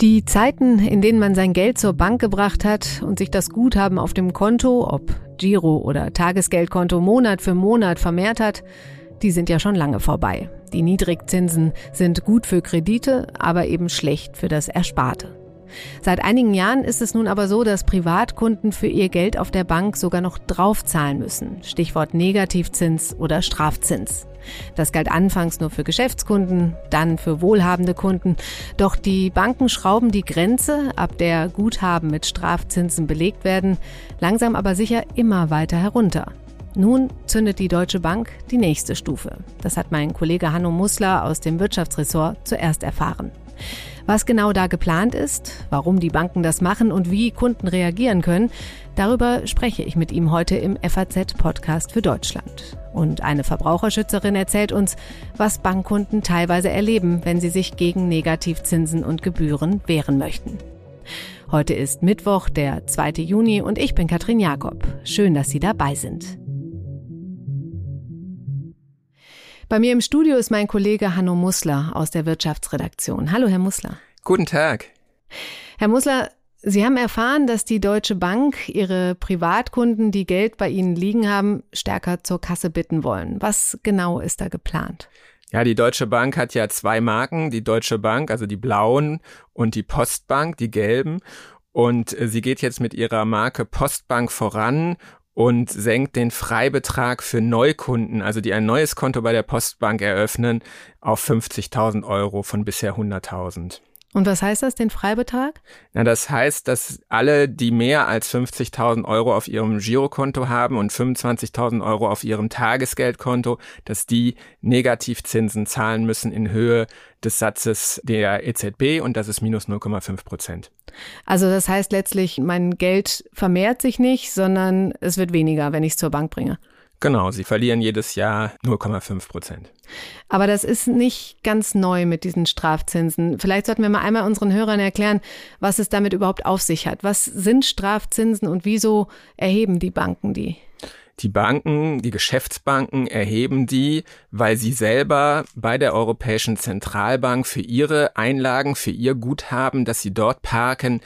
Die Zeiten, in denen man sein Geld zur Bank gebracht hat und sich das Guthaben auf dem Konto, ob Giro oder Tagesgeldkonto, Monat für Monat vermehrt hat, die sind ja schon lange vorbei. Die Niedrigzinsen sind gut für Kredite, aber eben schlecht für das Ersparte. Seit einigen Jahren ist es nun aber so, dass Privatkunden für ihr Geld auf der Bank sogar noch draufzahlen müssen. Stichwort Negativzins oder Strafzins. Das galt anfangs nur für Geschäftskunden, dann für wohlhabende Kunden. Doch die Banken schrauben die Grenze, ab der Guthaben mit Strafzinsen belegt werden, langsam aber sicher immer weiter herunter. Nun zündet die Deutsche Bank die nächste Stufe. Das hat mein Kollege Hanno Mussler aus dem Wirtschaftsressort zuerst erfahren. Was genau da geplant ist, warum die Banken das machen und wie Kunden reagieren können, darüber spreche ich mit ihm heute im FAZ-Podcast für Deutschland. Und eine Verbraucherschützerin erzählt uns, was Bankkunden teilweise erleben, wenn sie sich gegen Negativzinsen und Gebühren wehren möchten. Heute ist Mittwoch, der 2. Juni und ich bin Katrin Jakob. Schön, dass Sie dabei sind. Bei mir im Studio ist mein Kollege Hanno Mussler aus der Wirtschaftsredaktion. Hallo, Herr Mussler. Guten Tag. Herr Mussler, Sie haben erfahren, dass die Deutsche Bank ihre Privatkunden, die Geld bei Ihnen liegen haben, stärker zur Kasse bitten wollen. Was genau ist da geplant? Ja, die Deutsche Bank hat ja zwei Marken, die Deutsche Bank, also die blauen und die Postbank, die gelben. Und äh, sie geht jetzt mit ihrer Marke Postbank voran und senkt den Freibetrag für Neukunden, also die ein neues Konto bei der Postbank eröffnen, auf 50.000 Euro von bisher 100.000. Und was heißt das, den Freibetrag? Na, das heißt, dass alle, die mehr als 50.000 Euro auf ihrem Girokonto haben und 25.000 Euro auf ihrem Tagesgeldkonto, dass die Negativzinsen zahlen müssen in Höhe des Satzes der EZB und das ist minus 0,5 Prozent. Also das heißt letztlich, mein Geld vermehrt sich nicht, sondern es wird weniger, wenn ich es zur Bank bringe. Genau, sie verlieren jedes Jahr 0,5 Prozent. Aber das ist nicht ganz neu mit diesen Strafzinsen. Vielleicht sollten wir mal einmal unseren Hörern erklären, was es damit überhaupt auf sich hat. Was sind Strafzinsen und wieso erheben die Banken die? Die Banken, die Geschäftsbanken erheben die, weil sie selber bei der Europäischen Zentralbank für ihre Einlagen, für ihr Guthaben, das sie dort parken,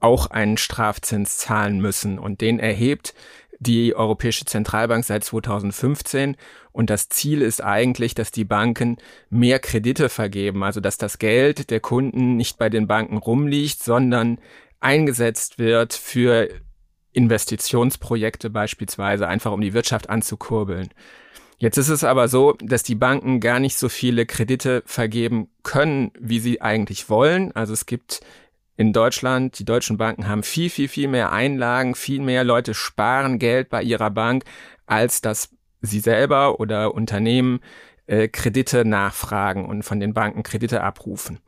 auch einen Strafzins zahlen müssen. Und den erhebt die Europäische Zentralbank seit 2015 und das Ziel ist eigentlich, dass die Banken mehr Kredite vergeben, also dass das Geld der Kunden nicht bei den Banken rumliegt, sondern eingesetzt wird für Investitionsprojekte beispielsweise, einfach um die Wirtschaft anzukurbeln. Jetzt ist es aber so, dass die Banken gar nicht so viele Kredite vergeben können, wie sie eigentlich wollen. Also es gibt in Deutschland, die deutschen Banken haben viel, viel, viel mehr Einlagen, viel mehr Leute sparen Geld bei ihrer Bank, als dass sie selber oder Unternehmen äh, Kredite nachfragen und von den Banken Kredite abrufen.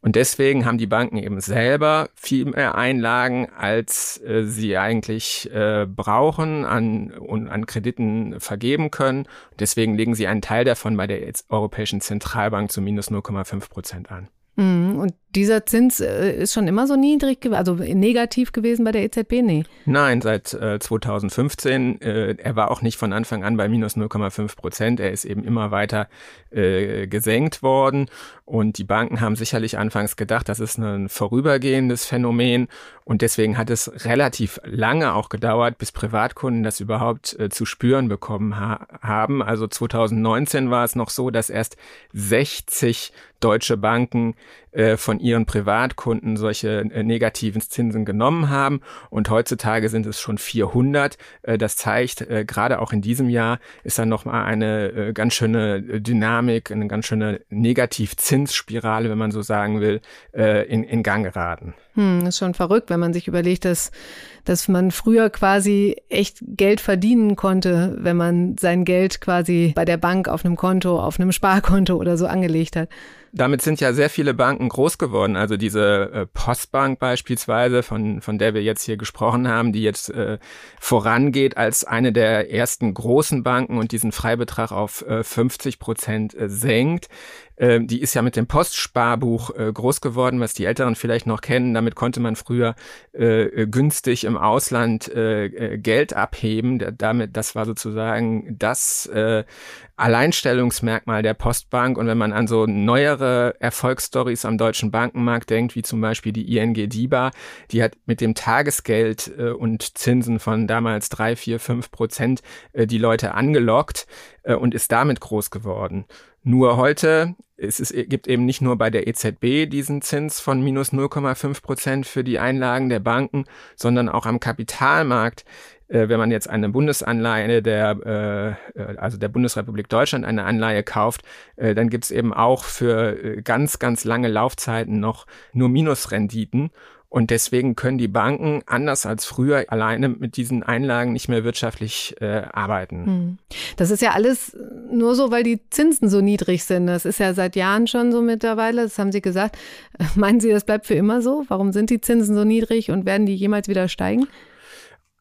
Und deswegen haben die Banken eben selber viel mehr Einlagen, als äh, sie eigentlich äh, brauchen an, und an Krediten vergeben können. deswegen legen sie einen Teil davon bei der Europäischen Zentralbank zu minus 0,5 Prozent an. Mhm. Und dieser Zins äh, ist schon immer so niedrig, also negativ gewesen bei der EZB? Nee. Nein, seit äh, 2015. Äh, er war auch nicht von Anfang an bei minus 0,5 Prozent. Er ist eben immer weiter äh, gesenkt worden. Und die Banken haben sicherlich anfangs gedacht, das ist ein vorübergehendes Phänomen. Und deswegen hat es relativ lange auch gedauert, bis Privatkunden das überhaupt äh, zu spüren bekommen ha haben. Also 2019 war es noch so, dass erst 60 deutsche Banken äh, von ihren Privatkunden solche äh, negativen Zinsen genommen haben. Und heutzutage sind es schon 400. Äh, das zeigt, gerade auch in diesem Jahr ist dann nochmal eine ganz schöne Dynamik, eine ganz schöne Negativzinsspirale, wenn man so sagen will, in, in Gang geraten. Hm, ist schon verrückt, wenn man sich überlegt, dass, dass man früher quasi echt Geld verdienen konnte, wenn man sein Geld quasi bei der Bank auf einem Konto, auf einem Sparkonto oder so angelegt hat. Damit sind ja sehr viele Banken groß geworden. Also diese äh, Postbank beispielsweise, von, von der wir jetzt hier gesprochen haben, die jetzt äh, vorangeht als eine der ersten großen Banken und diesen Freibetrag auf äh, 50 Prozent äh, senkt. Ähm, die ist ja mit dem Postsparbuch äh, groß geworden, was die Älteren vielleicht noch kennen. Damit konnte man früher äh, günstig im Ausland äh, äh Geld abheben. damit, das war sozusagen das äh, Alleinstellungsmerkmal der Postbank. Und wenn man an so neuere Erfolgsstories am deutschen Bankenmarkt denkt, wie zum Beispiel die ING DIBA, die hat mit dem Tagesgeld äh, und Zinsen von damals drei, vier, fünf Prozent äh, die Leute angelockt äh, und ist damit groß geworden. Nur heute es ist, gibt eben nicht nur bei der EZB diesen Zins von minus 0,5 Prozent für die Einlagen der Banken, sondern auch am Kapitalmarkt äh, wenn man jetzt eine Bundesanleihe der, äh, äh, also der Bundesrepublik Deutschland eine Anleihe kauft, äh, dann gibt es eben auch für äh, ganz, ganz lange Laufzeiten noch nur Minusrenditen. Und deswegen können die Banken anders als früher alleine mit diesen Einlagen nicht mehr wirtschaftlich äh, arbeiten. Hm. Das ist ja alles nur so, weil die Zinsen so niedrig sind. Das ist ja seit Jahren schon so mittlerweile. Das haben Sie gesagt. Meinen Sie, das bleibt für immer so? Warum sind die Zinsen so niedrig und werden die jemals wieder steigen?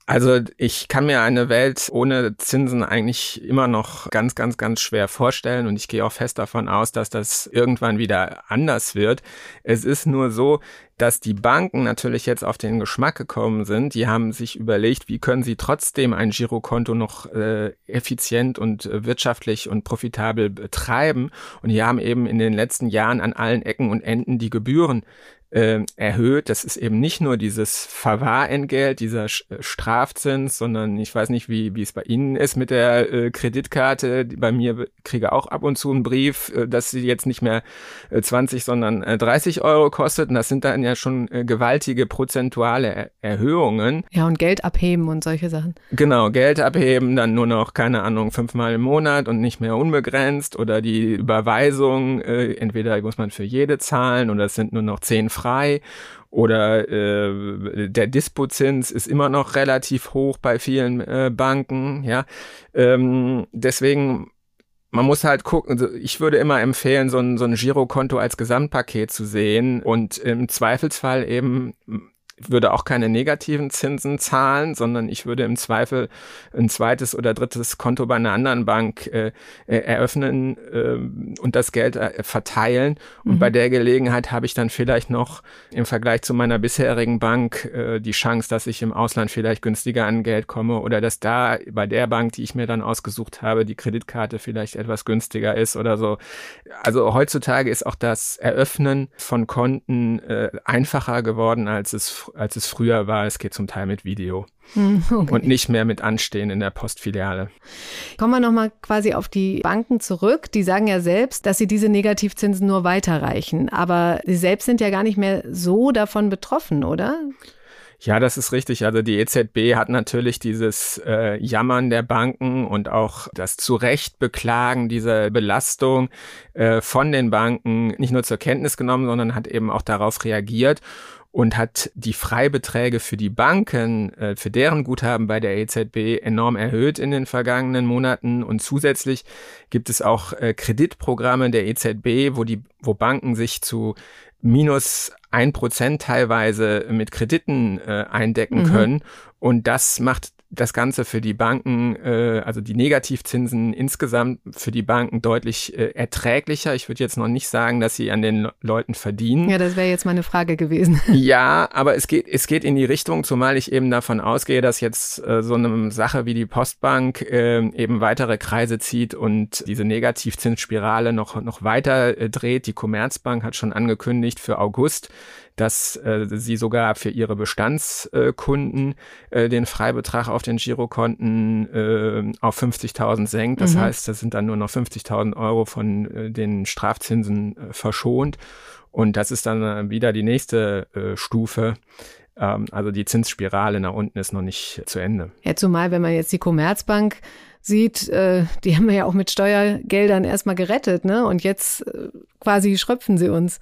Also ich kann mir eine Welt ohne Zinsen eigentlich immer noch ganz, ganz, ganz schwer vorstellen und ich gehe auch fest davon aus, dass das irgendwann wieder anders wird. Es ist nur so, dass die Banken natürlich jetzt auf den Geschmack gekommen sind. Die haben sich überlegt, wie können sie trotzdem ein Girokonto noch äh, effizient und äh, wirtschaftlich und profitabel betreiben. Und die haben eben in den letzten Jahren an allen Ecken und Enden die Gebühren äh, erhöht. Das ist eben nicht nur dieses Verwahrentgelt, dieser äh, Strafzins, sondern ich weiß nicht, wie, wie es bei Ihnen ist mit der äh, Kreditkarte. Bei mir kriege auch ab und zu einen Brief, äh, dass sie jetzt nicht mehr äh, 20, sondern äh, 30 Euro kostet. Und das sind dann ja schon äh, gewaltige prozentuale er Erhöhungen. Ja, und Geld abheben und solche Sachen. Genau, Geld abheben, dann nur noch, keine Ahnung, fünfmal im Monat und nicht mehr unbegrenzt oder die Überweisung, äh, entweder muss man für jede zahlen oder es sind nur noch zehn Franken frei oder äh, der Dispozins ist immer noch relativ hoch bei vielen äh, Banken, ja. Ähm, deswegen man muss halt gucken, also ich würde immer empfehlen, so ein, so ein Girokonto als Gesamtpaket zu sehen und im Zweifelsfall eben würde auch keine negativen Zinsen zahlen, sondern ich würde im Zweifel ein zweites oder drittes Konto bei einer anderen Bank äh, äh eröffnen äh, und das Geld äh, verteilen. Und mhm. bei der Gelegenheit habe ich dann vielleicht noch im Vergleich zu meiner bisherigen Bank äh, die Chance, dass ich im Ausland vielleicht günstiger an Geld komme oder dass da bei der Bank, die ich mir dann ausgesucht habe, die Kreditkarte vielleicht etwas günstiger ist oder so. Also heutzutage ist auch das Eröffnen von Konten äh, einfacher geworden, als es als es früher war. Es geht zum Teil mit Video. Hm, okay. Und nicht mehr mit Anstehen in der Postfiliale. Kommen wir nochmal quasi auf die Banken zurück. Die sagen ja selbst, dass sie diese Negativzinsen nur weiterreichen. Aber sie selbst sind ja gar nicht mehr so davon betroffen, oder? Ja, das ist richtig. Also die EZB hat natürlich dieses äh, Jammern der Banken und auch das Zurechtbeklagen dieser Belastung äh, von den Banken nicht nur zur Kenntnis genommen, sondern hat eben auch darauf reagiert und hat die Freibeträge für die Banken, äh, für deren Guthaben bei der EZB enorm erhöht in den vergangenen Monaten. Und zusätzlich gibt es auch äh, Kreditprogramme der EZB, wo die, wo Banken sich zu minus ein Prozent teilweise mit Krediten äh, eindecken mhm. können. Und das macht das Ganze für die Banken, äh, also die Negativzinsen insgesamt für die Banken deutlich äh, erträglicher. Ich würde jetzt noch nicht sagen, dass sie an den Leuten verdienen. Ja, das wäre jetzt meine Frage gewesen. Ja, aber es geht, es geht in die Richtung, zumal ich eben davon ausgehe, dass jetzt äh, so eine Sache wie die Postbank äh, eben weitere Kreise zieht und diese Negativzinsspirale noch, noch weiter äh, dreht. Die Commerzbank hat schon angekündigt für August, dass äh, sie sogar für ihre Bestandskunden äh, den Freibetrag auf den Girokonten äh, auf 50.000 senkt. Das mhm. heißt, das sind dann nur noch 50.000 Euro von äh, den Strafzinsen äh, verschont. Und das ist dann äh, wieder die nächste äh, Stufe. Ähm, also die Zinsspirale nach unten ist noch nicht zu Ende. Ja, zumal, wenn man jetzt die Commerzbank sieht, äh, die haben wir ja auch mit Steuergeldern erstmal gerettet, ne? Und jetzt äh, quasi schröpfen sie uns.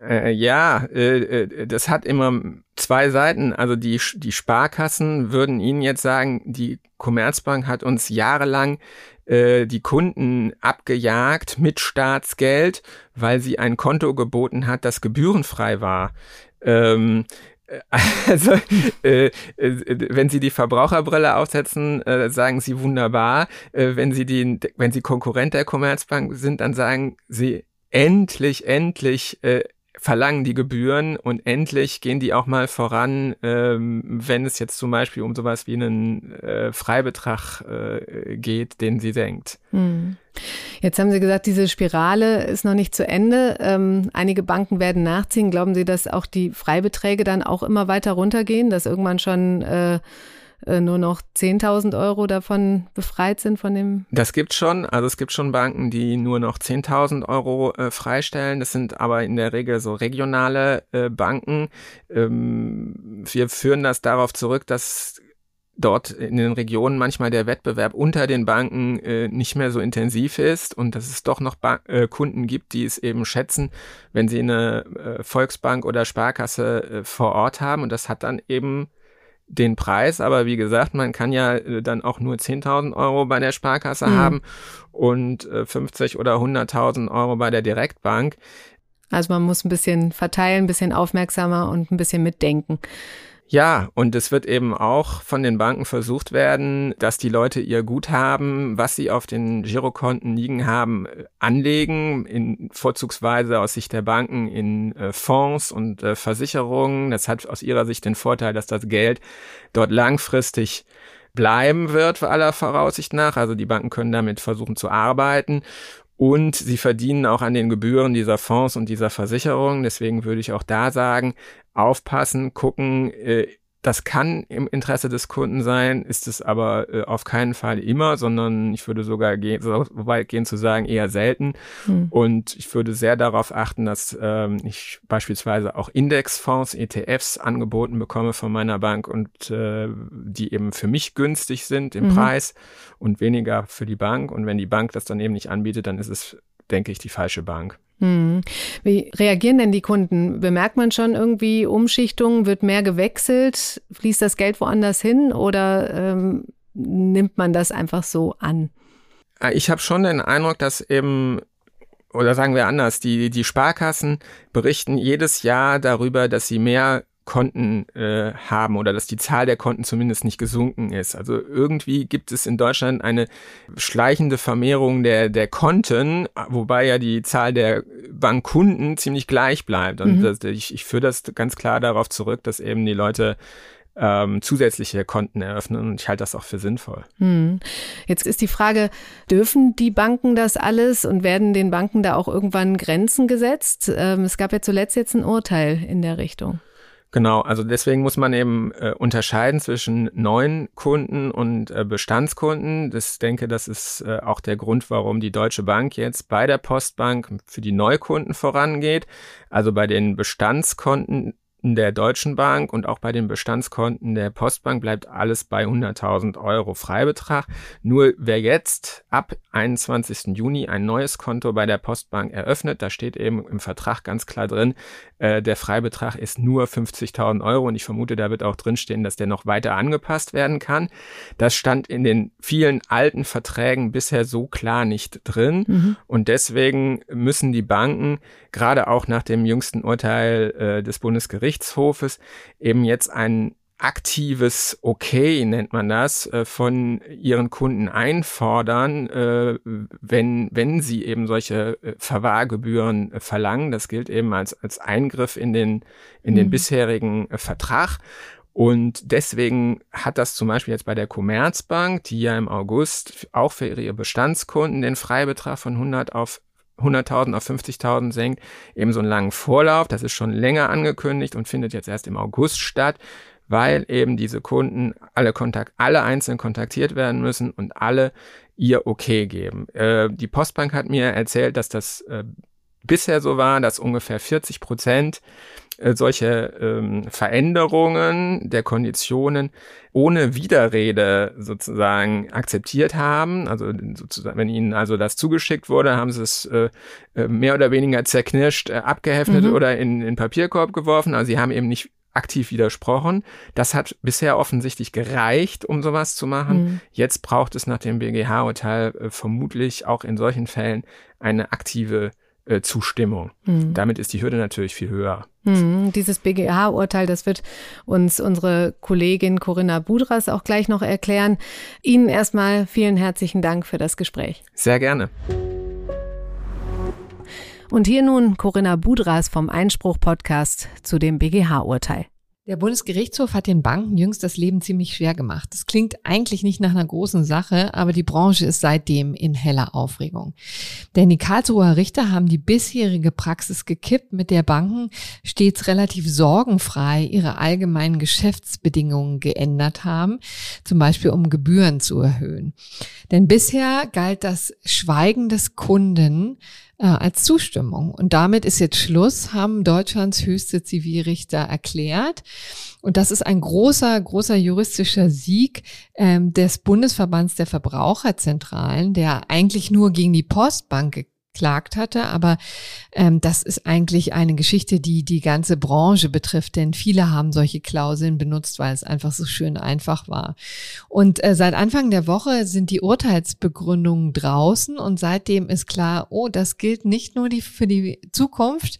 Äh, ja, äh, äh, das hat immer zwei Seiten. Also die, die Sparkassen würden Ihnen jetzt sagen, die Commerzbank hat uns jahrelang äh, die Kunden abgejagt mit Staatsgeld, weil sie ein Konto geboten hat, das gebührenfrei war. Ähm, also, äh, äh, wenn Sie die Verbraucherbrille aufsetzen, äh, sagen Sie wunderbar. Äh, wenn Sie die, wenn Sie Konkurrent der Commerzbank sind, dann sagen Sie endlich, endlich äh, verlangen die Gebühren und endlich gehen die auch mal voran, ähm, wenn es jetzt zum Beispiel um sowas wie einen äh, Freibetrag äh, geht, den sie senkt. Hm. Jetzt haben Sie gesagt, diese Spirale ist noch nicht zu Ende. Ähm, einige Banken werden nachziehen. Glauben Sie, dass auch die Freibeträge dann auch immer weiter runtergehen, dass irgendwann schon äh, nur noch 10.000 Euro davon befreit sind von dem? Das gibt schon. Also es gibt schon Banken, die nur noch 10.000 Euro äh, freistellen. Das sind aber in der Regel so regionale äh, Banken. Ähm, wir führen das darauf zurück, dass dort in den Regionen manchmal der Wettbewerb unter den Banken äh, nicht mehr so intensiv ist und dass es doch noch ba äh, Kunden gibt, die es eben schätzen, wenn sie eine äh, Volksbank oder Sparkasse äh, vor Ort haben. Und das hat dann eben den Preis, aber wie gesagt, man kann ja äh, dann auch nur 10.000 Euro bei der Sparkasse mhm. haben und äh, 50 oder 100.000 Euro bei der Direktbank. Also man muss ein bisschen verteilen, ein bisschen aufmerksamer und ein bisschen mitdenken. Ja, und es wird eben auch von den Banken versucht werden, dass die Leute ihr Guthaben, was sie auf den Girokonten liegen haben, anlegen, in, vorzugsweise aus Sicht der Banken in äh, Fonds und äh, Versicherungen. Das hat aus ihrer Sicht den Vorteil, dass das Geld dort langfristig bleiben wird, aller Voraussicht nach. Also die Banken können damit versuchen zu arbeiten und sie verdienen auch an den Gebühren dieser Fonds und dieser Versicherungen. Deswegen würde ich auch da sagen, aufpassen, gucken, äh, das kann im Interesse des Kunden sein, ist es aber äh, auf keinen Fall immer, sondern ich würde sogar gehen, so weit gehen zu sagen, eher selten. Hm. Und ich würde sehr darauf achten, dass ähm, ich beispielsweise auch Indexfonds, ETFs angeboten bekomme von meiner Bank und äh, die eben für mich günstig sind im mhm. Preis und weniger für die Bank. Und wenn die Bank das dann eben nicht anbietet, dann ist es, denke ich, die falsche Bank. Hm. Wie reagieren denn die Kunden? Bemerkt man schon irgendwie Umschichtungen? Wird mehr gewechselt? Fließt das Geld woanders hin oder ähm, nimmt man das einfach so an? Ah, ich habe schon den Eindruck, dass eben oder sagen wir anders, die, die Sparkassen berichten jedes Jahr darüber, dass sie mehr Konten äh, haben oder dass die Zahl der Konten zumindest nicht gesunken ist. Also irgendwie gibt es in Deutschland eine schleichende Vermehrung der, der Konten, wobei ja die Zahl der Bankkunden ziemlich gleich bleibt. Und mhm. das, ich, ich führe das ganz klar darauf zurück, dass eben die Leute ähm, zusätzliche Konten eröffnen und ich halte das auch für sinnvoll. Hm. Jetzt ist die Frage, dürfen die Banken das alles und werden den Banken da auch irgendwann Grenzen gesetzt? Ähm, es gab ja zuletzt jetzt ein Urteil in der Richtung. Genau, also deswegen muss man eben äh, unterscheiden zwischen neuen Kunden und äh, Bestandskunden. Das denke, das ist äh, auch der Grund, warum die Deutsche Bank jetzt bei der Postbank für die Neukunden vorangeht. Also bei den Bestandskonten der Deutschen Bank und auch bei den Bestandskonten der Postbank bleibt alles bei 100.000 Euro Freibetrag. Nur wer jetzt ab 21. Juni ein neues Konto bei der Postbank eröffnet, da steht eben im Vertrag ganz klar drin, äh, der Freibetrag ist nur 50.000 Euro und ich vermute, da wird auch drinstehen, dass der noch weiter angepasst werden kann. Das stand in den vielen alten Verträgen bisher so klar nicht drin mhm. und deswegen müssen die Banken gerade auch nach dem jüngsten Urteil äh, des Bundesgerichtshofes eben jetzt ein aktives Okay, nennt man das, äh, von ihren Kunden einfordern, äh, wenn, wenn sie eben solche äh, Verwahrgebühren verlangen. Das gilt eben als, als Eingriff in den, in den mhm. bisherigen Vertrag. Und deswegen hat das zum Beispiel jetzt bei der Commerzbank, die ja im August auch für ihre Bestandskunden den Freibetrag von 100 auf 100.000 auf 50.000 senkt, eben so einen langen Vorlauf. Das ist schon länger angekündigt und findet jetzt erst im August statt, weil eben diese Kunden alle Kontakt, alle einzeln kontaktiert werden müssen und alle ihr Okay geben. Äh, die Postbank hat mir erzählt, dass das äh, bisher so war, dass ungefähr 40 Prozent äh, solche ähm, Veränderungen der Konditionen ohne Widerrede sozusagen akzeptiert haben. Also sozusagen, wenn ihnen also das zugeschickt wurde, haben sie es äh, äh mehr oder weniger zerknirscht, äh, abgeheftet mhm. oder in den Papierkorb geworfen. Also sie haben eben nicht aktiv widersprochen. Das hat bisher offensichtlich gereicht, um sowas zu machen. Mhm. Jetzt braucht es nach dem BGH-Urteil äh, vermutlich auch in solchen Fällen eine aktive äh, Zustimmung. Mhm. Damit ist die Hürde natürlich viel höher. Mhm. Dieses BGH-Urteil, das wird uns unsere Kollegin Corinna Budras auch gleich noch erklären. Ihnen erstmal vielen herzlichen Dank für das Gespräch. Sehr gerne. Und hier nun Corinna Budras vom Einspruch-Podcast zu dem BGH-Urteil. Der Bundesgerichtshof hat den Banken jüngst das Leben ziemlich schwer gemacht. Das klingt eigentlich nicht nach einer großen Sache, aber die Branche ist seitdem in heller Aufregung. Denn die Karlsruher Richter haben die bisherige Praxis gekippt, mit der Banken stets relativ sorgenfrei ihre allgemeinen Geschäftsbedingungen geändert haben, zum Beispiel um Gebühren zu erhöhen. Denn bisher galt das Schweigen des Kunden äh, als Zustimmung. Und damit ist jetzt Schluss, haben Deutschlands höchste Zivilrichter erklärt. Und das ist ein großer, großer juristischer Sieg ähm, des Bundesverbands der Verbraucherzentralen, der eigentlich nur gegen die Postbank geklagt hatte. Aber ähm, das ist eigentlich eine Geschichte, die die ganze Branche betrifft, denn viele haben solche Klauseln benutzt, weil es einfach so schön einfach war. Und äh, seit Anfang der Woche sind die Urteilsbegründungen draußen und seitdem ist klar, oh, das gilt nicht nur die, für die Zukunft,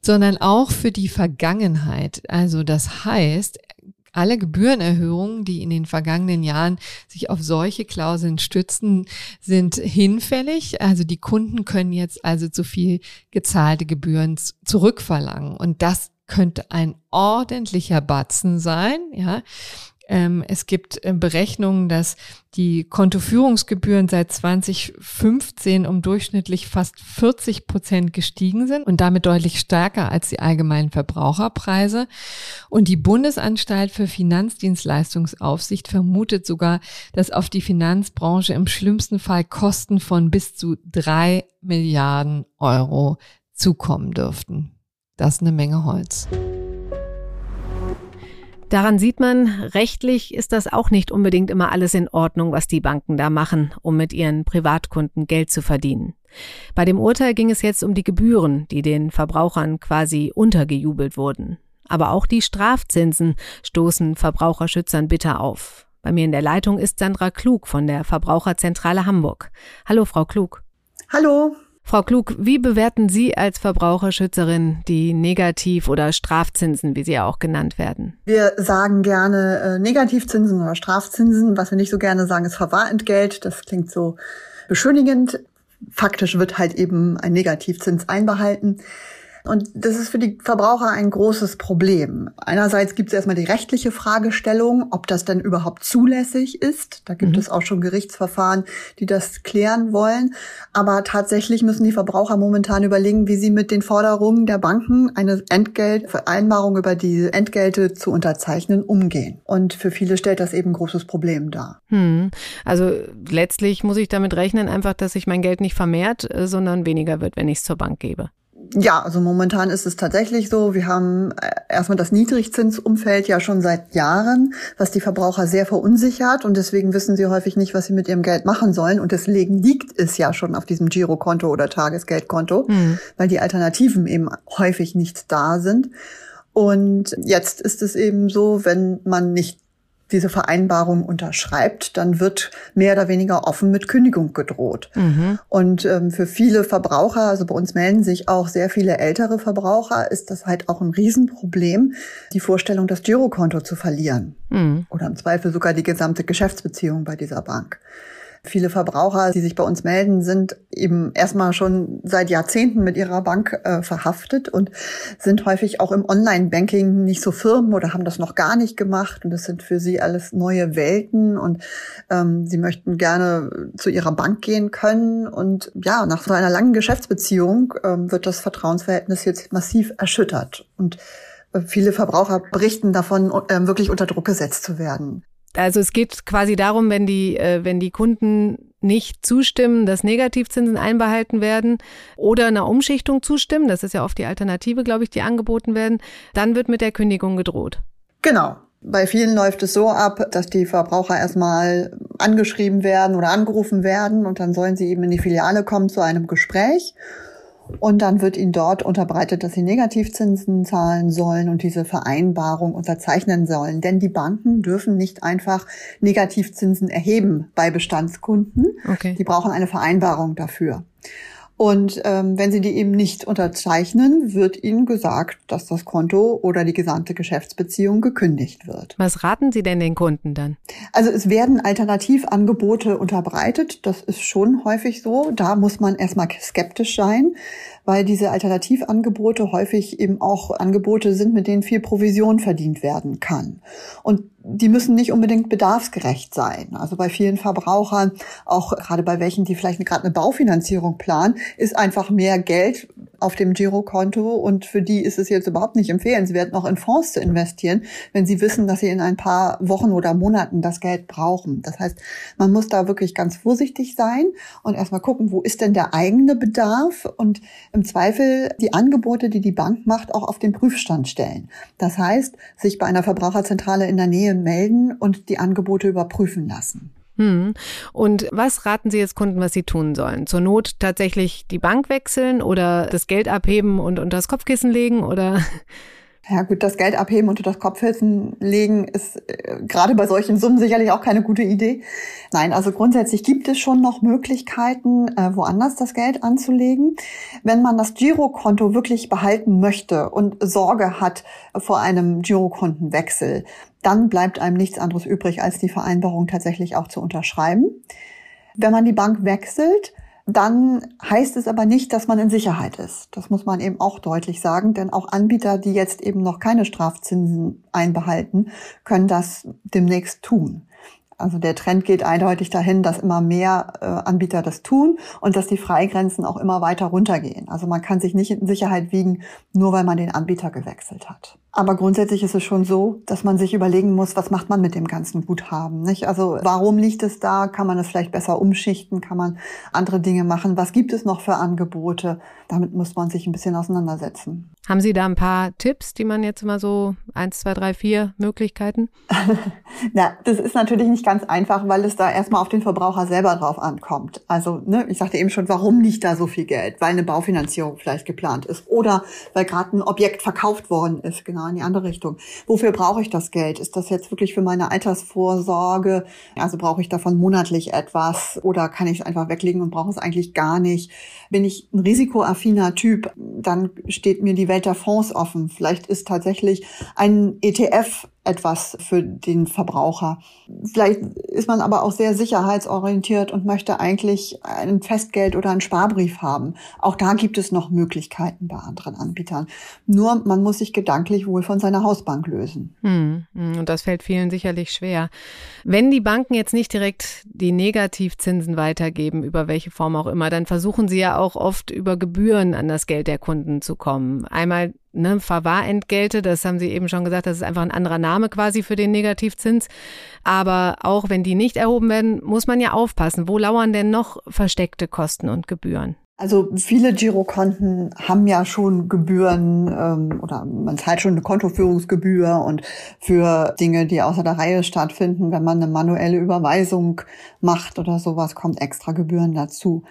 sondern auch für die Vergangenheit. Also das heißt, alle Gebührenerhöhungen, die in den vergangenen Jahren sich auf solche Klauseln stützen, sind hinfällig. Also die Kunden können jetzt also zu viel gezahlte Gebühren zurückverlangen. Und das könnte ein ordentlicher Batzen sein, ja. Ähm, es gibt äh, Berechnungen, dass die Kontoführungsgebühren seit 2015 um durchschnittlich fast 40 Prozent gestiegen sind und damit deutlich stärker als die allgemeinen Verbraucherpreise. Und die Bundesanstalt für Finanzdienstleistungsaufsicht vermutet sogar, dass auf die Finanzbranche im schlimmsten Fall Kosten von bis zu drei Milliarden Euro zukommen dürften. Das ist eine Menge Holz. Daran sieht man, rechtlich ist das auch nicht unbedingt immer alles in Ordnung, was die Banken da machen, um mit ihren Privatkunden Geld zu verdienen. Bei dem Urteil ging es jetzt um die Gebühren, die den Verbrauchern quasi untergejubelt wurden. Aber auch die Strafzinsen stoßen Verbraucherschützern bitter auf. Bei mir in der Leitung ist Sandra Klug von der Verbraucherzentrale Hamburg. Hallo, Frau Klug. Hallo. Frau Klug, wie bewerten Sie als Verbraucherschützerin die Negativ- oder Strafzinsen, wie sie auch genannt werden? Wir sagen gerne äh, Negativzinsen oder Strafzinsen. Was wir nicht so gerne sagen, ist Verwahrentgelt. Das klingt so beschönigend. Faktisch wird halt eben ein Negativzins einbehalten. Und das ist für die Verbraucher ein großes Problem. Einerseits gibt es erstmal die rechtliche Fragestellung, ob das denn überhaupt zulässig ist. Da gibt mhm. es auch schon Gerichtsverfahren, die das klären wollen. Aber tatsächlich müssen die Verbraucher momentan überlegen, wie sie mit den Forderungen der Banken, eine Entgeltvereinbarung über die Entgelte zu unterzeichnen, umgehen. Und für viele stellt das eben ein großes Problem dar. Hm. Also letztlich muss ich damit rechnen, einfach, dass sich mein Geld nicht vermehrt, äh, sondern weniger wird, wenn ich es zur Bank gebe. Ja, also momentan ist es tatsächlich so. Wir haben äh, erstmal das Niedrigzinsumfeld ja schon seit Jahren, was die Verbraucher sehr verunsichert und deswegen wissen sie häufig nicht, was sie mit ihrem Geld machen sollen und deswegen liegt es ja schon auf diesem Girokonto oder Tagesgeldkonto, mhm. weil die Alternativen eben häufig nicht da sind. Und jetzt ist es eben so, wenn man nicht diese Vereinbarung unterschreibt, dann wird mehr oder weniger offen mit Kündigung gedroht. Mhm. Und ähm, für viele Verbraucher, also bei uns melden sich auch sehr viele ältere Verbraucher, ist das halt auch ein Riesenproblem, die Vorstellung, das Girokonto zu verlieren. Mhm. Oder im Zweifel sogar die gesamte Geschäftsbeziehung bei dieser Bank. Viele Verbraucher, die sich bei uns melden, sind eben erstmal schon seit Jahrzehnten mit ihrer Bank äh, verhaftet und sind häufig auch im Online-Banking nicht so firm oder haben das noch gar nicht gemacht. Und das sind für sie alles neue Welten und ähm, sie möchten gerne zu ihrer Bank gehen können. Und ja, nach so einer langen Geschäftsbeziehung ähm, wird das Vertrauensverhältnis jetzt massiv erschüttert. Und äh, viele Verbraucher berichten davon, äh, wirklich unter Druck gesetzt zu werden. Also es geht quasi darum, wenn die, äh, wenn die Kunden nicht zustimmen, dass Negativzinsen einbehalten werden oder einer Umschichtung zustimmen, das ist ja oft die Alternative, glaube ich, die angeboten werden, dann wird mit der Kündigung gedroht. Genau. Bei vielen läuft es so ab, dass die Verbraucher erstmal angeschrieben werden oder angerufen werden und dann sollen sie eben in die Filiale kommen zu einem Gespräch. Und dann wird ihnen dort unterbreitet, dass sie Negativzinsen zahlen sollen und diese Vereinbarung unterzeichnen sollen. Denn die Banken dürfen nicht einfach Negativzinsen erheben bei Bestandskunden. Okay. Die brauchen eine Vereinbarung dafür. Und ähm, wenn Sie die eben nicht unterzeichnen, wird Ihnen gesagt, dass das Konto oder die gesamte Geschäftsbeziehung gekündigt wird. Was raten Sie denn den Kunden dann? Also es werden Alternativangebote unterbreitet. Das ist schon häufig so. Da muss man erstmal skeptisch sein weil diese Alternativangebote häufig eben auch Angebote sind, mit denen viel Provision verdient werden kann. Und die müssen nicht unbedingt bedarfsgerecht sein. Also bei vielen Verbrauchern, auch gerade bei welchen, die vielleicht gerade eine Baufinanzierung planen, ist einfach mehr Geld auf dem Girokonto und für die ist es jetzt überhaupt nicht empfehlenswert, noch in Fonds zu investieren, wenn sie wissen, dass sie in ein paar Wochen oder Monaten das Geld brauchen. Das heißt, man muss da wirklich ganz vorsichtig sein und erstmal gucken, wo ist denn der eigene Bedarf und im Zweifel die Angebote, die die Bank macht, auch auf den Prüfstand stellen. Das heißt, sich bei einer Verbraucherzentrale in der Nähe melden und die Angebote überprüfen lassen. Hm. Und was raten Sie jetzt Kunden, was sie tun sollen? Zur Not tatsächlich die Bank wechseln oder das Geld abheben und unter das Kopfkissen legen oder? Ja gut, das Geld abheben unter das Kopfkissen legen ist äh, gerade bei solchen Summen sicherlich auch keine gute Idee. Nein, also grundsätzlich gibt es schon noch Möglichkeiten, äh, woanders das Geld anzulegen. Wenn man das Girokonto wirklich behalten möchte und Sorge hat vor einem Girokontenwechsel, dann bleibt einem nichts anderes übrig, als die Vereinbarung tatsächlich auch zu unterschreiben. Wenn man die Bank wechselt, dann heißt es aber nicht, dass man in Sicherheit ist. Das muss man eben auch deutlich sagen, denn auch Anbieter, die jetzt eben noch keine Strafzinsen einbehalten, können das demnächst tun. Also der Trend geht eindeutig dahin, dass immer mehr äh, Anbieter das tun und dass die Freigrenzen auch immer weiter runtergehen. Also man kann sich nicht in Sicherheit wiegen, nur weil man den Anbieter gewechselt hat. Aber grundsätzlich ist es schon so, dass man sich überlegen muss, was macht man mit dem ganzen Guthaben. Nicht? Also warum liegt es da? Kann man es vielleicht besser umschichten? Kann man andere Dinge machen? Was gibt es noch für Angebote? Damit muss man sich ein bisschen auseinandersetzen. Haben Sie da ein paar Tipps, die man jetzt mal so eins, zwei, drei, vier Möglichkeiten? Na, das ist natürlich nicht ganz einfach, weil es da erstmal auf den Verbraucher selber drauf ankommt. Also, ne, ich sagte eben schon, warum nicht da so viel Geld? Weil eine Baufinanzierung vielleicht geplant ist oder weil gerade ein Objekt verkauft worden ist, genau in die andere Richtung. Wofür brauche ich das Geld? Ist das jetzt wirklich für meine Altersvorsorge? Also brauche ich davon monatlich etwas oder kann ich es einfach weglegen und brauche es eigentlich gar nicht? Bin ich ein risikoaffiner Typ, dann steht mir die Welt der Fonds offen. Vielleicht ist tatsächlich ein ETF etwas für den Verbraucher. Vielleicht ist man aber auch sehr sicherheitsorientiert und möchte eigentlich ein Festgeld oder einen Sparbrief haben. Auch da gibt es noch Möglichkeiten bei anderen Anbietern. Nur man muss sich gedanklich wohl von seiner Hausbank lösen. Hm, hm, und das fällt vielen sicherlich schwer. Wenn die Banken jetzt nicht direkt die Negativzinsen weitergeben, über welche Form auch immer, dann versuchen sie ja auch oft über Gebühren an das Geld der Kunden zu kommen. Einmal ne, Verwahrentgelte, das haben Sie eben schon gesagt, das ist einfach ein anderer Name quasi für den Negativzins. Aber auch wenn die nicht erhoben werden, muss man ja aufpassen. Wo lauern denn noch versteckte Kosten und Gebühren? Also viele Girokonten haben ja schon Gebühren ähm, oder man zahlt schon eine Kontoführungsgebühr und für Dinge, die außer der Reihe stattfinden, wenn man eine manuelle Überweisung macht oder sowas, kommt extra Gebühren dazu.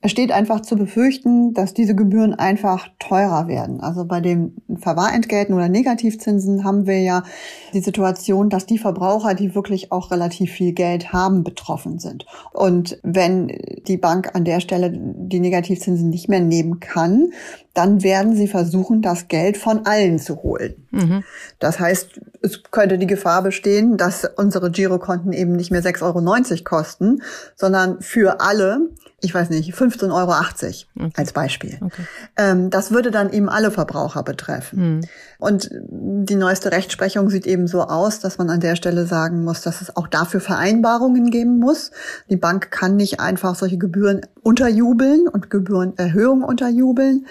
Es steht einfach zu befürchten, dass diese Gebühren einfach teurer werden. Also bei den Verwahrentgelten oder Negativzinsen haben wir ja die Situation, dass die Verbraucher, die wirklich auch relativ viel Geld haben, betroffen sind. Und wenn die Bank an der Stelle die Negativzinsen nicht mehr nehmen kann, dann werden sie versuchen, das Geld von allen zu holen. Mhm. Das heißt, es könnte die Gefahr bestehen, dass unsere Girokonten eben nicht mehr 6,90 Euro kosten, sondern für alle ich weiß nicht, 15,80 Euro okay. als Beispiel. Okay. Ähm, das würde dann eben alle Verbraucher betreffen. Hm. Und die neueste Rechtsprechung sieht eben so aus, dass man an der Stelle sagen muss, dass es auch dafür Vereinbarungen geben muss. Die Bank kann nicht einfach solche Gebühren unterjubeln und Gebührenerhöhungen unterjubeln.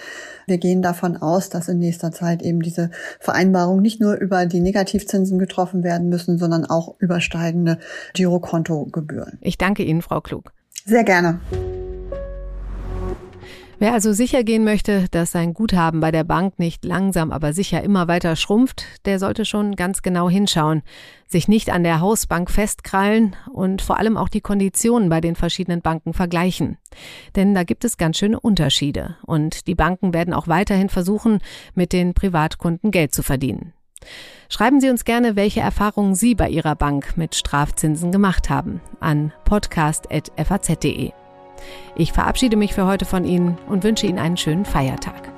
Wir gehen davon aus, dass in nächster Zeit eben diese Vereinbarungen nicht nur über die Negativzinsen getroffen werden müssen, sondern auch über steigende Girokontogebühren. Ich danke Ihnen, Frau Klug. Sehr gerne. Wer also sicher gehen möchte, dass sein Guthaben bei der Bank nicht langsam aber sicher immer weiter schrumpft, der sollte schon ganz genau hinschauen, sich nicht an der Hausbank festkrallen und vor allem auch die Konditionen bei den verschiedenen Banken vergleichen. Denn da gibt es ganz schöne Unterschiede und die Banken werden auch weiterhin versuchen, mit den Privatkunden Geld zu verdienen. Schreiben Sie uns gerne, welche Erfahrungen Sie bei Ihrer Bank mit Strafzinsen gemacht haben an podcast.faz.de. Ich verabschiede mich für heute von Ihnen und wünsche Ihnen einen schönen Feiertag.